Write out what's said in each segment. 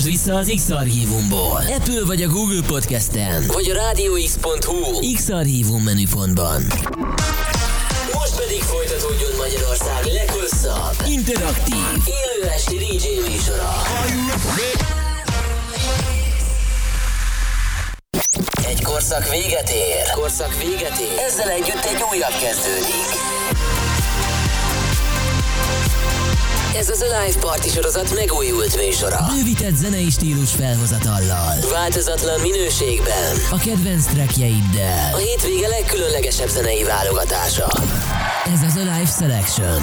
Hallgass vissza az X-Archívumból. Apple vagy a Google Podcast-en, vagy a rádióx.hu X-Archívum menüpontban. Most pedig folytatódjon Magyarország leghosszabb, interaktív, élő esti DJ műsora. Egy korszak véget ér. Korszak véget ér. Ezzel együtt egy újabb kezdődik. Ez az Alive Party sorozat megújult műsora. Bővített zenei stílus felhozatallal. Változatlan minőségben. A kedvenc trackjeiddel. A hétvége legkülönlegesebb zenei válogatása. Ez az Alive Selection.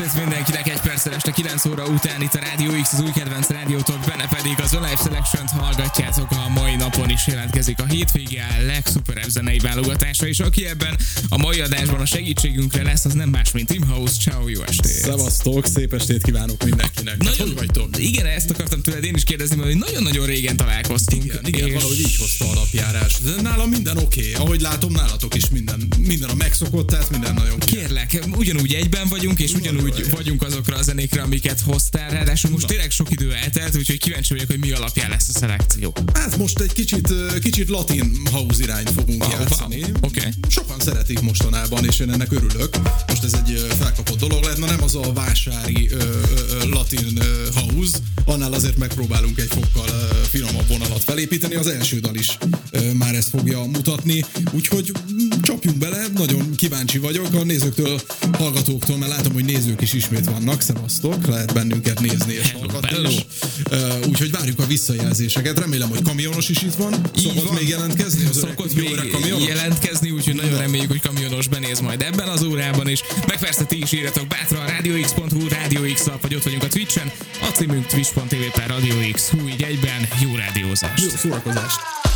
Estét mindenkinek, egy perccel este 9 óra után itt a Rádió X, az új kedvenc rádiótok, benne pedig az Alive selection hallgatjátok a mai napon is jelentkezik a hétvége legszuperebb zenei válogatása, és aki ebben a mai adásban a segítségünkre lesz, az nem más, mint Tim House. Ciao, jó estét! Szevasztok, szép estét kívánok mindenkinek. Hát, Nagyon, hogy vagytok? Igen, ezt akartam tőled én is kérdezni, mert nagyon-nagyon régen találkoztunk. Igen, igen valahogy így hozta a napjárás. De nálam minden oké. Okay. Ahogy látom, nálatok is minden, minden a megszokott, tehát minden nagyon Kérlek, ugyanúgy egyben vagyunk, és ugyanúgy vagyunk azokra a zenékre, amiket hoztál, ráadásul most tényleg sok idő eltelt, úgyhogy kíváncsi vagyok, hogy mi alapján lesz a szelekció. Hát most egy kicsit, kicsit latin house irányt fogunk wow, játszani. Wow. Okay. Sokan szeretik mostanában, és én ennek örülök. Most ez egy felkapott dolog lehet, na nem az a vásári ö, ö, latin ö, house, annál azért megpróbálunk egy fokkal ö, finomabb vonalat felépíteni. Az első dal is ö, már ezt fogja mutatni, úgyhogy mm, csapjunk bele, nagyon kíváncsi vagyok a nézőktől, hallgatóktól, mert látom, hogy nézők is ismét vannak, szevasztok, lehet bennünket nézni és hallgatni. Uh, úgyhogy várjuk a visszajelzéseket, remélem, hogy kamionos is itt van. Szokott van. még jelentkezni? Az Szokott még kamionos? jelentkezni, úgyhogy nagyon reméljük, hogy kamionos benéz majd ebben az órában is. Meg persze ti is írjatok bátran radiox.hu, Radio X vagy ott vagyunk a Twitch-en. A címünk twitch.tv per Radio X. Hú, így egyben jó rádiózást. Jó szórakozást.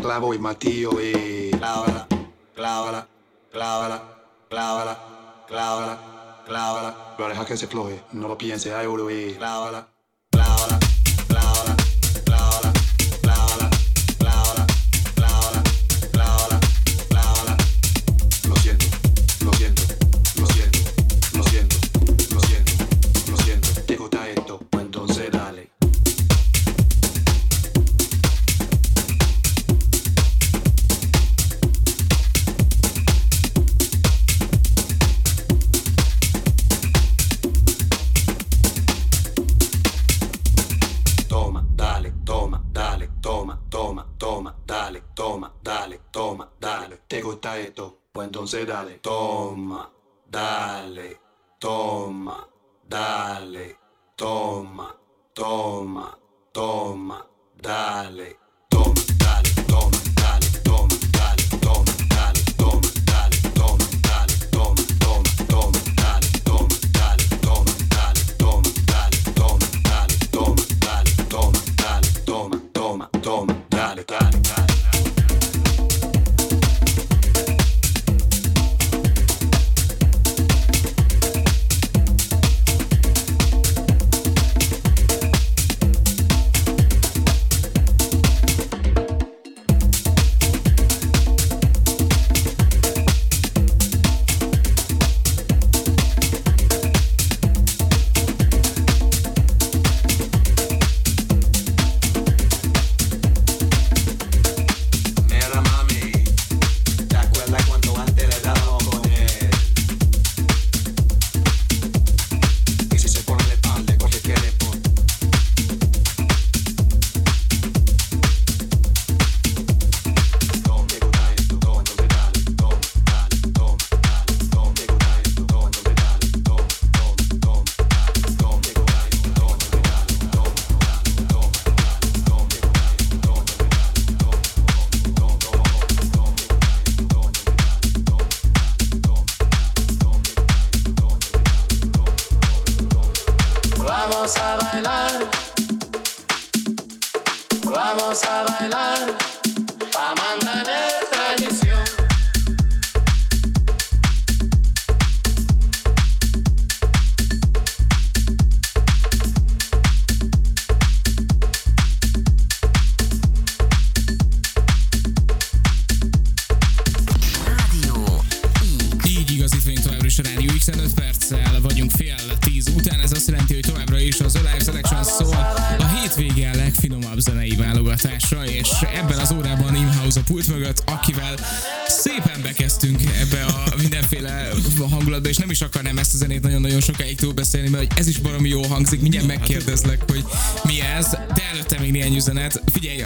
Clavo y matillo y clávala, clávala, clávala, clávala, clávala, clávala. Lo deja que se floje, no lo piense, ay, y clávala. Ponce, dale. Todo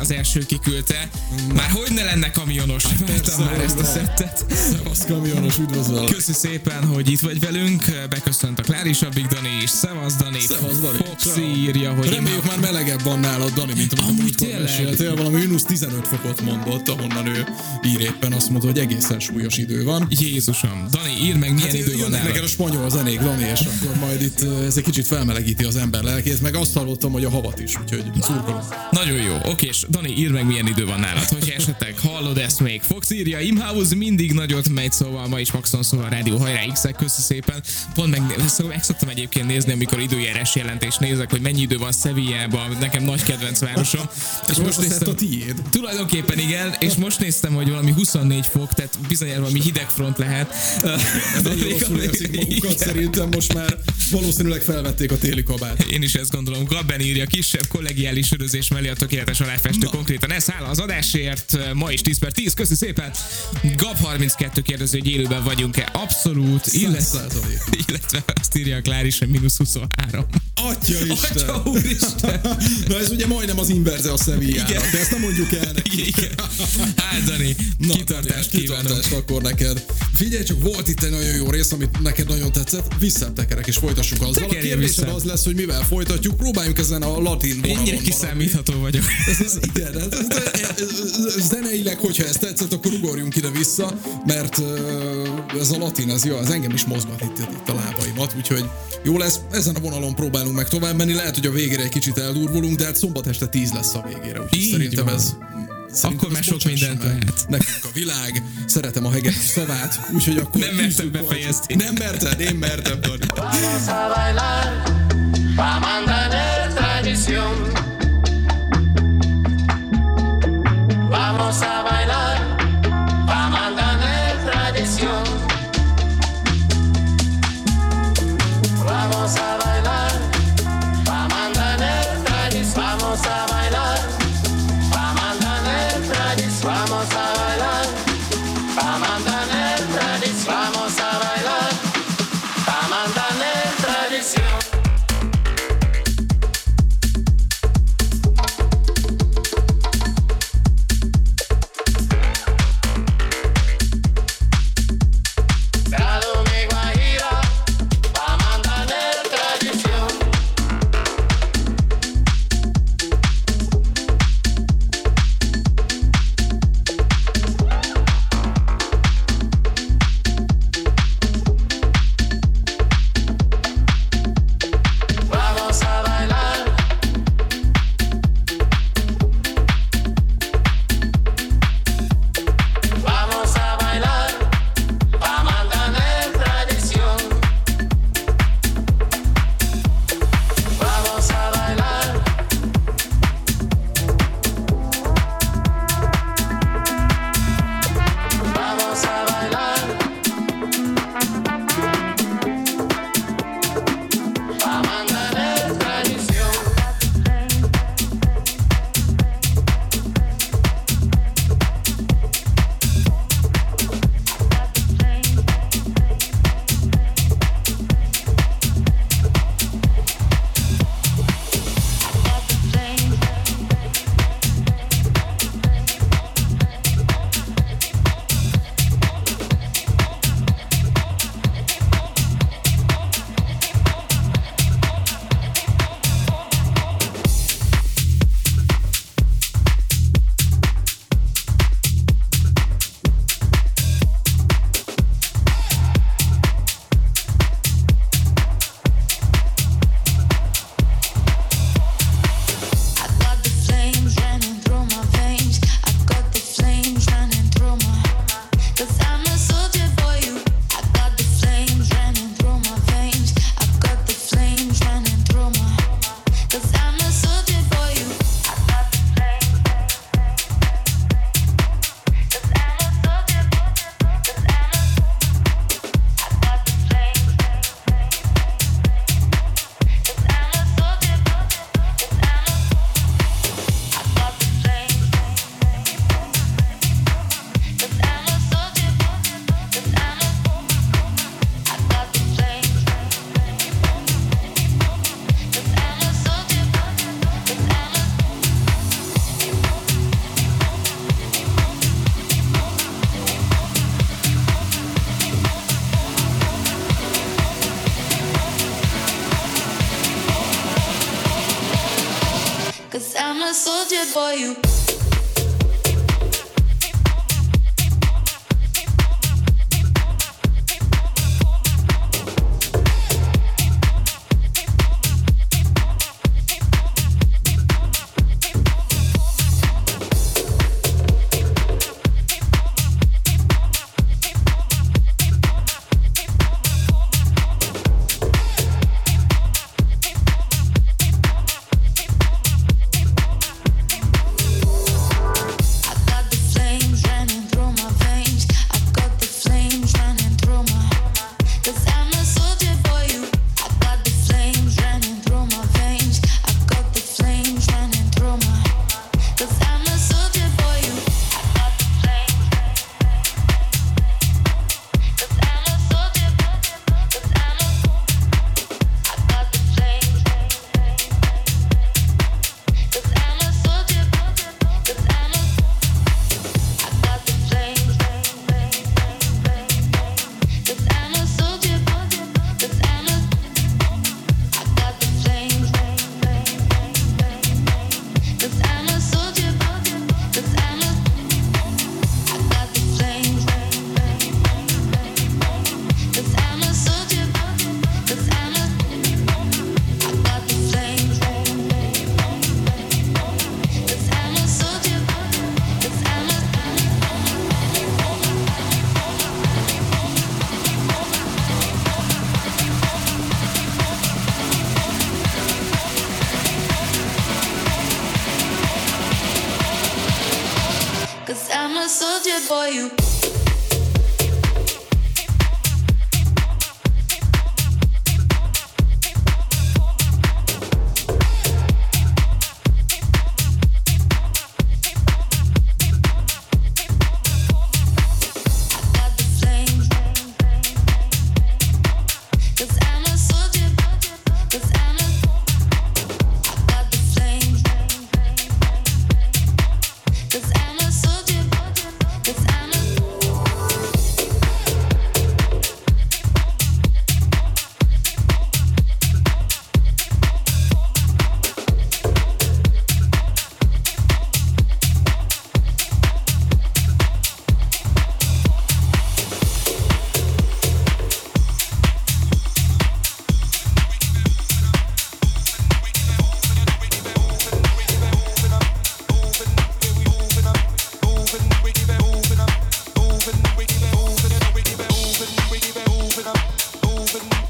az első kiküldte. Már hogy ne lenne kamionos? Vártam már ezt a szettet. Kamionos, üdvözlöm. Köszi szépen, hogy itt vagy velünk. Beköszönt a Klárisa Big Dani is. Szevasz Dani. Szevasz Dani. Foxy írja, hogy Reméljük már melegebb van nálad, Dani, mint amit Amúgy tényleg? meséltél. Valami mínusz 15 fokot mondott, ahonnan ő ír éppen azt mondta, hogy egészen súlyos idő van. Jézusom. Dani, írd meg, milyen Hát idő van neked a nálad. spanyol zenék, Dani, és akkor majd itt eh, ez egy kicsit felmelegíti az ember lelkét, meg azt hallottam, hogy a havat is, úgyhogy szurkolom. Nagyon jó. Oké, és Dani, írd meg, milyen idő van nálad. Hogyha esetleg hallod ezt még. Fox írja, Imhouse mindig nagyot megy, szóval ma is maximum szóval rádió hajrá x köszi szépen. Pont meg, szóval meg szoktam egyébként nézni, amikor időjárás jelentés nézek, hogy mennyi idő van Sevillában, nekem nagy kedvenc városom. És most a szett a tiéd. Tulajdonképpen igen, és most néztem, hogy valami 24 fok, tehát bizonyára valami hideg front lehet. Nagyon rosszul érzik magukat, szerintem most már valószínűleg felvették a téli kabát. Én is ezt gondolom. Gabben írja, kisebb kollegiális sörözés mellé a tökéletes aláfestő konkrétan. Ez áll az adásért, ma is 10 per 10, köszi szépen. Gab 32 kérdező, hogy élőben vagyunk-e? Abszolút. Illetve, illetve azt írja a Klár is, hogy mínusz 23. Atya Isten! Atya úristen! Na ez ugye majdnem az inverze a Sevillának, de ezt nem mondjuk el neki. Igen. Hát Dani, Na, kitartást kívánok. Kitartást akkor neked. Figyelj csak, volt itt egy nagyon jó rész, amit neked nagyon tetszett. Visszatekerek és folytassuk azzal. A Tekerjél kérdésed vissza. az lesz, hogy mivel folytatjuk. Próbáljunk ezen a latin vonalon Ennyire kiszámítható vagyok. Ez, ez, igen, ez, ez, ez, zeneileg, hogyha ezt tetszett, akkor ugorjunk ide-vissza, mert ez a latin, ez jó, az engem is mozgat itt, itt a lábaimat, úgyhogy jó lesz, ezen a vonalon próbálunk meg tovább menni, lehet, hogy a végére egy kicsit eldurvulunk, de hát szombat este 10 lesz a végére, úgyhogy Így szerintem van. ez Szerintem Akkor ez már sok mindent meg. lehet. Nekünk a világ, szeretem a hegedűs szavát, úgyhogy akkor... Nem mertem befejezni. Nem merted, én mertem, Dani. Vamos a bailar, pa mantener tradición. Vamos a bailar, believe.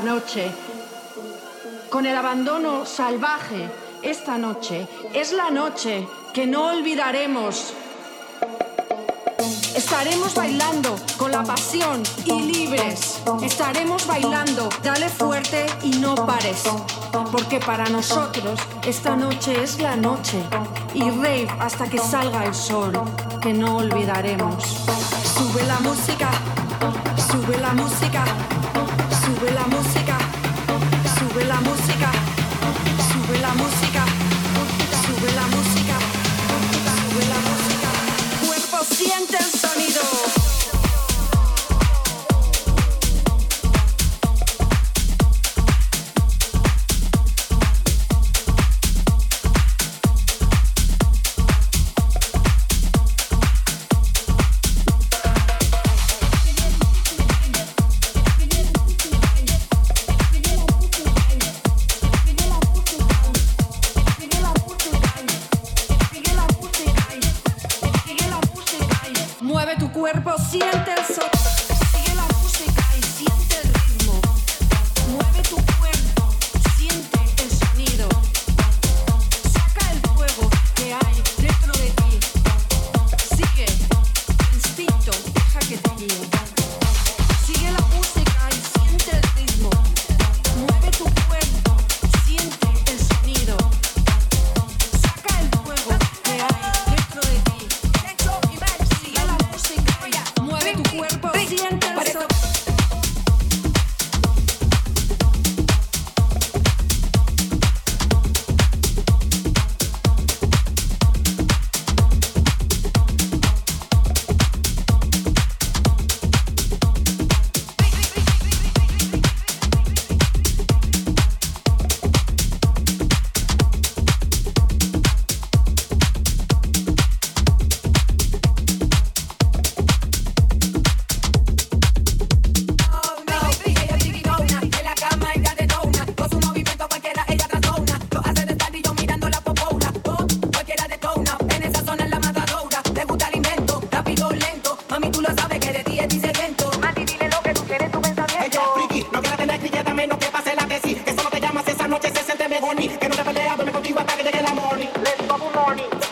Noche, con el abandono salvaje. Esta noche es la noche que no olvidaremos. Estaremos bailando con la pasión y libres. Estaremos bailando, dale fuerte y no pares. Porque para nosotros esta noche es la noche. Y rave hasta que salga el sol, que no olvidaremos. Sube la música. Sube la música, sube la música, sube la música,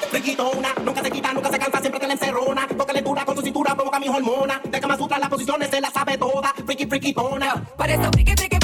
friquitona. Nunca se quita, nunca se cansa, siempre te la encerrona. Tócale dura con tu cintura, provoca mi hormona, De Kama Sutra las posiciones se las sabe toda. Friki, para Parece friki, friki.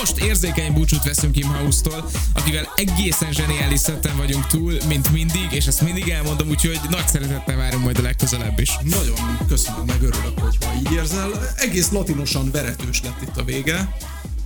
Most érzékeny búcsút veszünk Kim House-tól, akivel egészen zseniális szetten vagyunk túl, mint mindig, és ezt mindig elmondom, úgyhogy nagy szeretettel várunk majd a legközelebb is. Nagyon köszönöm, meg örülök, hogy így érzel. Egész latinosan veretős lett itt a vége.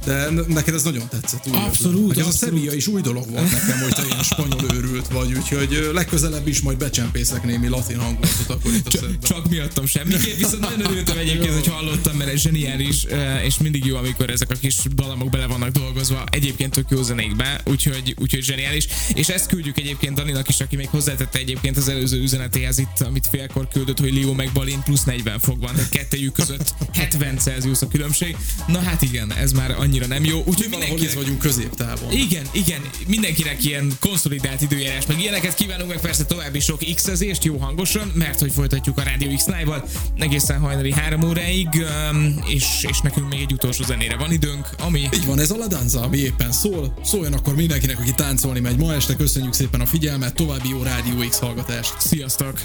De neked ez nagyon tetszett. Úgy Abszolút. Hogy ez a abszolút. Sevilla is új dolog volt nekem, hogy te ilyen spanyol őrült vagy, úgyhogy legközelebb is majd becsempészek némi latin hangulatot akkor itt a Csak, miattam semmiképp, viszont nagyon örültem egyébként, hogy hallottam, mert ez zseniális, és mindig jó, amikor ezek a kis dalamok bele vannak dolgozva, egyébként tök jó zenékbe, úgyhogy, úgyhogy zseniális. És ezt küldjük egyébként Daninak is, aki még hozzátette egyébként az előző üzenetéhez itt, amit félkor küldött, hogy Leo meg Balint plusz 40 fok van, tehát kettejük között 70 Celsius a különbség. Na hát igen, ez már annyira nem jó, úgyhogy itt vagyunk középtávon. Igen, igen, mindenkinek ilyen konszolidált időjárás, meg ilyeneket kívánunk, meg persze további sok x jó hangosan, mert hogy folytatjuk a Radio X Live-val egészen hajnali három óráig, öm, és, és nekünk még egy utolsó zenére van időnk, ami Így van, ez a La Danza, ami éppen szól. Szóljon akkor mindenkinek, aki táncolni megy ma este. Köszönjük szépen a figyelmet, további jó Rádió X hallgatást. sziasztok!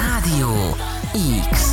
Rádió X.